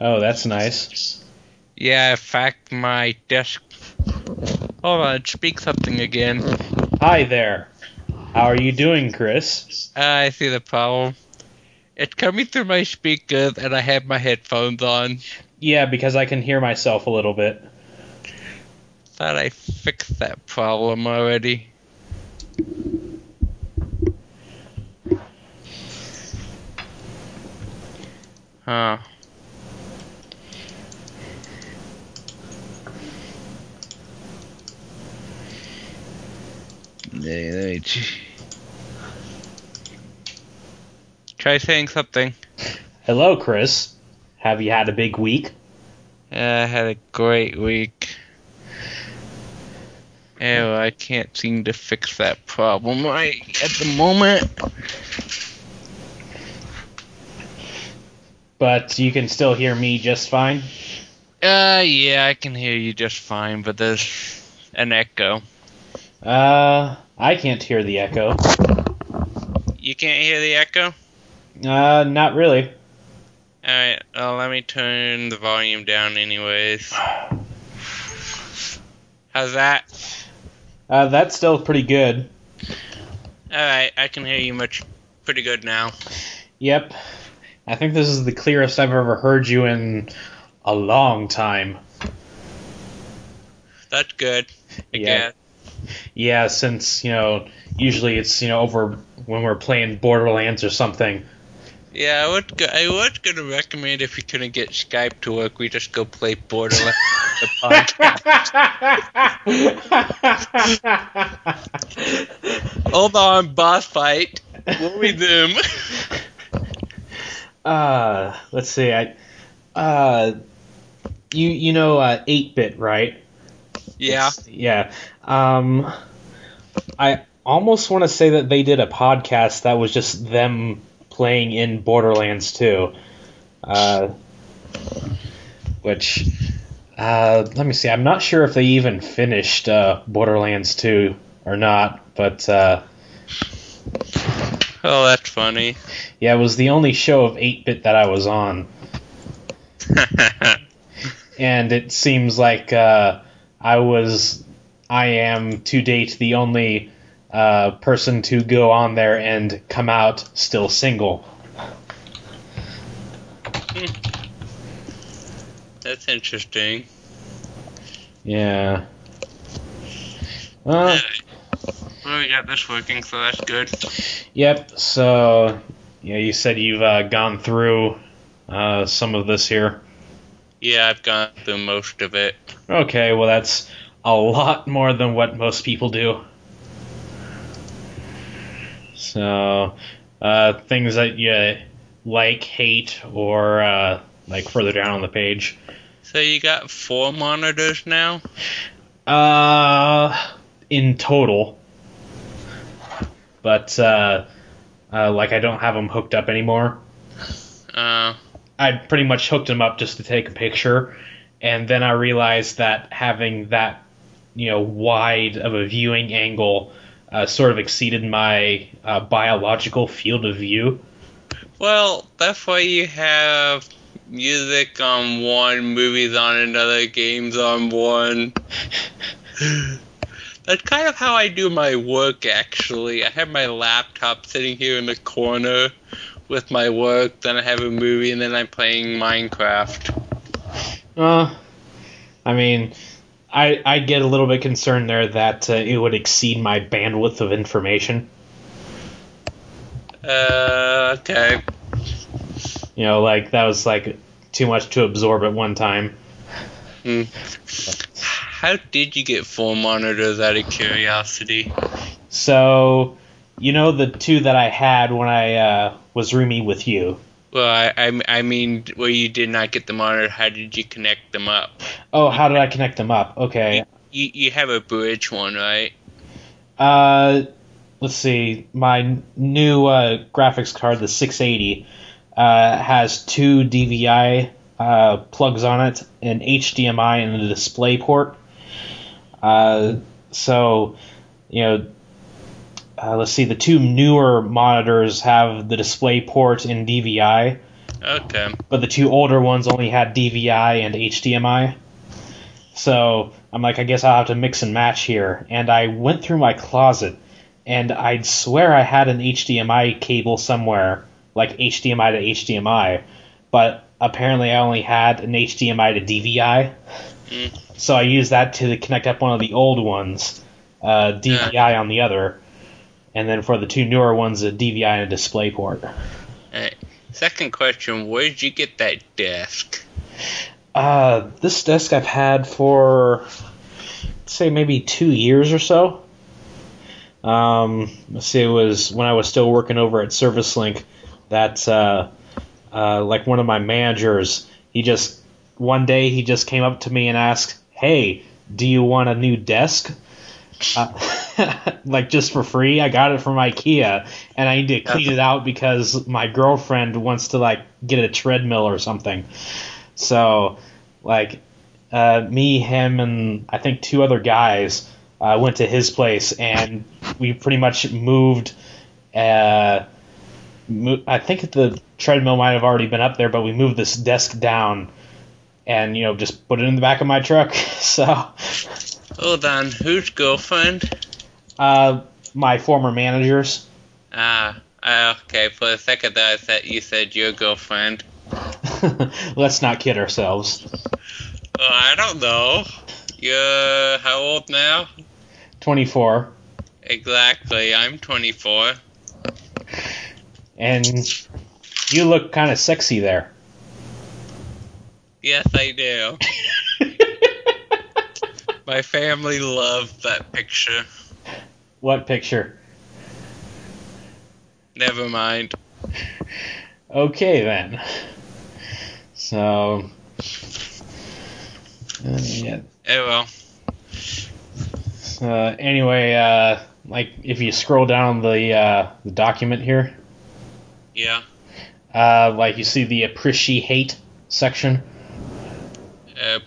Oh, that's nice. Yeah, in fact, my desk. Hold on, speak something again. Hi there. How are you doing, Chris? Uh, I see the problem. It's coming through my speakers, and I have my headphones on. Yeah, because I can hear myself a little bit. Thought I fixed that problem already. Huh. Yeah, let me ch- Try saying something. Hello, Chris. Have you had a big week? Yeah, I had a great week. Oh, I can't seem to fix that problem right at the moment. But you can still hear me just fine? Uh, yeah, I can hear you just fine, but there's an echo. Uh, I can't hear the echo. You can't hear the echo? Uh, not really. Alright, well, let me turn the volume down anyways. How's that? Uh, that's still pretty good. Alright, I can hear you much pretty good now. Yep. I think this is the clearest I've ever heard you in a long time. That's good. I Yeah. guess. Yeah, since, you know, usually it's, you know, over when we're playing Borderlands or something. Yeah, I would. Go, I was gonna recommend if we couldn't get Skype to work, we just go play Borderlands. the podcast. Hold on, boss fight. What We'll resume. uh, let's see. I, uh, you you know, uh, 8-bit, right? Yeah. Yeah. Um, I almost want to say that they did a podcast that was just them playing in Borderlands 2. Uh, which, uh, let me see. I'm not sure if they even finished uh, Borderlands 2 or not, but uh, Oh, that's funny. yeah, it was the only show of 8-bit that I was on. and it seems like uh, I was, I am to date the only uh, person to go on there and come out still single. that's interesting. Yeah. Uh, Well, we got this working, so that's good. yep. So, yeah, you said you've uh, gone through uh, some of this here. Yeah, I've gone through most of it. Okay, well that's a lot more than what most people do. So, uh, things that you like, hate, or uh, like further down on the page. So you got four monitors now? Uh, in total. But uh, uh, like I don't have them hooked up anymore. Uh, I pretty much hooked him up just to take a picture, and then I realized that having that, you know, wide of a viewing angle uh, sort of exceeded my uh, biological field of view. well, that's why you have music on one, movies on another, games on one. That's kind of how I do my work, actually. I have my laptop sitting here in the corner with my work, then I have a movie, and then I'm playing Minecraft. Uh, I mean, I I get a little bit concerned there that uh, it would exceed my bandwidth of information. Uh, okay. You know, like that was like too much to absorb at one time. Hmm. How did you get four monitors out of curiosity? So, you know, the two that I had when I uh, was rooming with you. Well, I, I, I mean, where you did not get the monitor, how did you connect them up? Oh, how did I connect them up? Okay. You, you have a bridge one, right? Uh, let's see. My new uh, graphics card, the 680, uh, has two DVI uh, plugs on it, an HDMI, and a display port. Uh, so, you know, uh, let's see. The two newer monitors have the display port in DVI, Okay. but the two older ones only had DVI and HDMI. So I'm like, I guess I'll have to mix and match here. And I went through my closet, and I'd swear I had an HDMI cable somewhere, like HDMI to HDMI, but apparently I only had an HDMI to DVI. Mm. So I used that to connect up one of the old ones, uh, DVI on the other, and then for the two newer ones, a DVI and a DisplayPort. Alright. Second question, where did you get that desk? Uh, this desk I've had for, say, maybe two years or so. Um, let's see, it was when I was still working over at ServiceLink. That, uh, uh, like one of my managers, he just, one day he just came up to me and asked, Hey, do you want a new desk? Uh, like just for free. I got it from IKEA, and I need to clean it out because my girlfriend wants to like get a treadmill or something. So, like, uh, me, him, and I think two other guys uh, went to his place, and we pretty much moved. Uh, mo- I think the treadmill might have already been up there, but we moved this desk down, and you know just put it in the back of my truck. so, Hold on, whose girlfriend? Uh, my former managers. Ah, ah, okay. For a second there, I thought you said your girlfriend. Let's not kid ourselves. Oh, I don't know. You're how old now? 24. Exactly. I'm 24. And you look kind of sexy there. Yes, I do. My family loved that picture. What picture? Never mind. Okay then. So, uh, yeah. Oh well. Uh, anyway, uh, like if you scroll down the uh, the document here, Yeah. uh, like you see the appreciate section. Uh,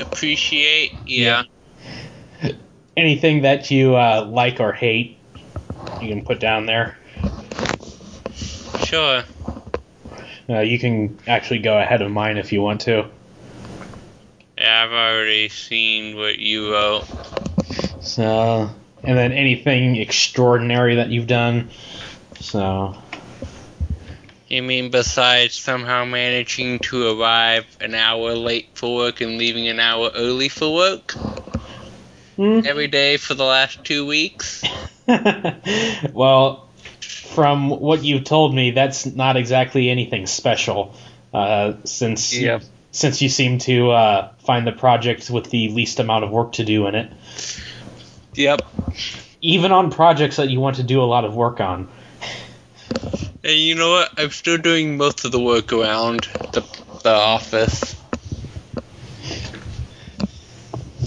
appreciate. Yeah. Anything that you uh, like or hate, you can put down there. Sure. Uh, you can actually go ahead of mine if you want to. Yeah, I've already seen what you wrote. So, and then anything extraordinary that you've done. So, You mean besides somehow managing to arrive an hour late for work and leaving an hour early for work Hmm. every day for the last two weeks? well, from what you've told me, that's not exactly anything special. Uh, since Yep. since you seem to uh, find the project with the least amount of work to do in it, Yep. even on projects that you want to do a lot of work on. And you know what? I'm still doing most of the work around the, the office.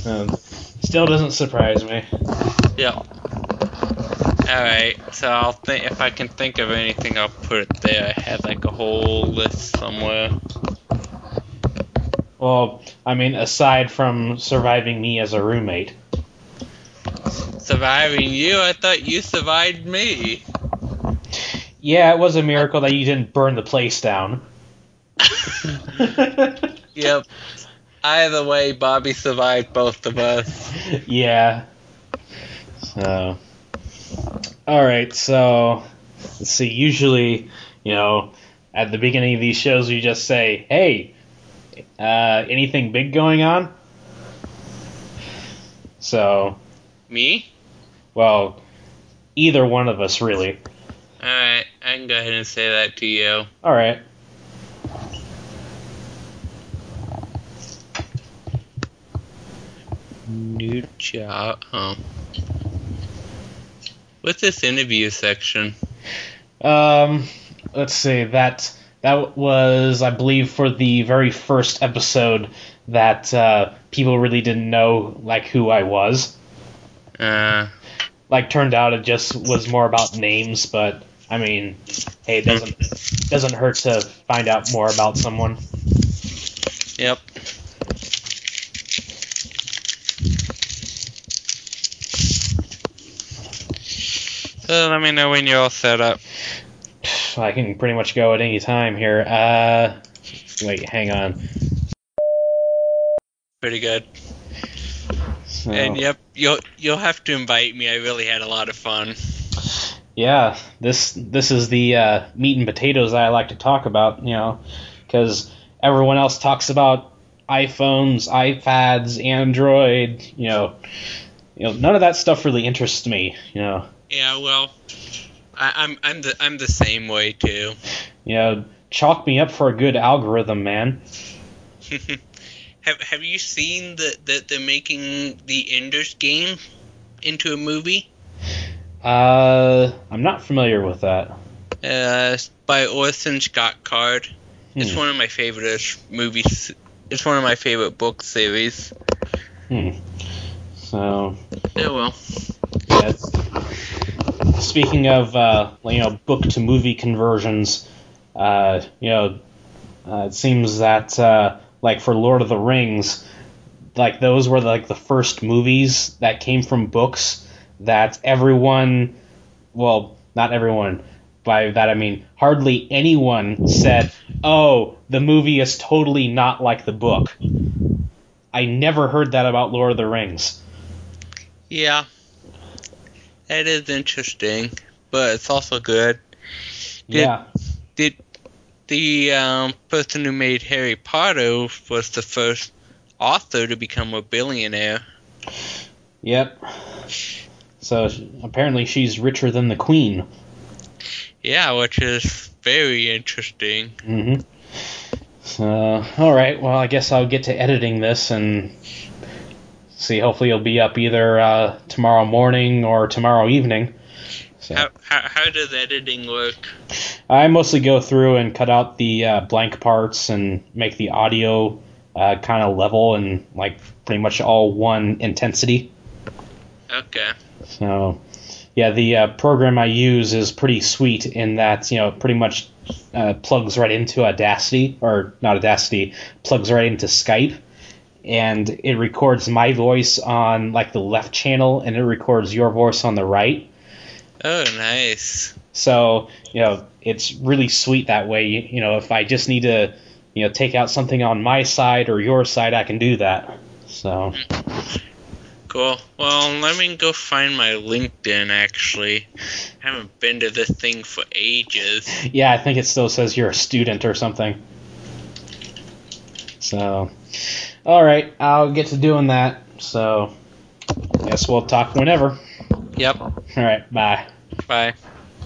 Um, still doesn't surprise me. Yep. Alright, so I'll think if I can think of anything, I'll put it there. I had like a whole list somewhere. Well, I mean, aside from surviving me as a roommate. Surviving you? I thought you survived me. Yeah, it was a miracle that you didn't burn the place down. Yep. Either way, Bobby survived both of us. yeah. So. Alright, so. Let's see. Usually, you know, at the beginning of these shows, you just say, hey, uh, anything big going on? So, Me? well, either one of us, really. Alright, I can go ahead and say that to you. Alright. New job. Oh. What's this interview section? Um, let's see. That that was, I believe, for the very first episode that uh, people really didn't know like who I was. Uh, Like, turned out it just was more about names, but I mean, hey, it doesn't doesn't hurt to find out more about someone. yep. So let me know when you're all set up. I can pretty much go at any time here. Uh, wait, hang on. Pretty good. So, And yep, you'll you'll have to invite me. I really had a lot of fun. yeah, this this is the uh, meat and potatoes that I like to talk about. You know, because everyone else talks about iPhones, iPads, Android. You know, you know, none of that stuff really interests me. You know, Yeah, well, I, I'm I'm the I'm the same way too. know, chalk me up for a good algorithm, man. have Have you seen the that they're making the Ender's game into a movie? Uh, I'm not familiar with that. Uh, by Orson Scott Card. It's Hmm. one of my favorite movies. It's one of my favorite book series. Hmm. So, Oh well. Yeah, speaking of uh, you know book to movie conversions, uh, you know, uh, it seems that uh, like for Lord of the Rings, like those were like the first movies that came from books that everyone, well, not everyone. By that I mean hardly anyone said, "Oh, the movie is totally not like the book." I never heard that about Lord of the Rings. Yeah. That is interesting, but it's also good. Did- Yeah. Did the um, person who made Harry Potter was the first author to become a billionaire? Yep. So apparently she's richer than the queen. Yeah, which is very interesting. hmm So, all right. Well, I guess I'll get to editing this and see. Hopefully, it'll be up either uh, tomorrow morning or tomorrow evening. So How, how how does editing work? I mostly go through and cut out the uh, blank parts and make the audio uh, kind of level and like pretty much all one intensity. Okay. So, yeah, the uh, program I use is pretty sweet in that you know pretty much uh, plugs right into Audacity or not Audacity, plugs right into Skype, and it records my voice on like the left channel, and it records your voice on the right. Oh, nice. So you know it's really sweet that way. You, you know if I just need to you know take out something on my side or your side, I can do that. So Cool. Well, let me go find my LinkedIn. Actually, I haven't been to this thing for ages. Yeah, I think it still says you're a student or something. So, all right, I'll get to doing that. So, guess we'll talk whenever. Yep. All right, bye. Bye.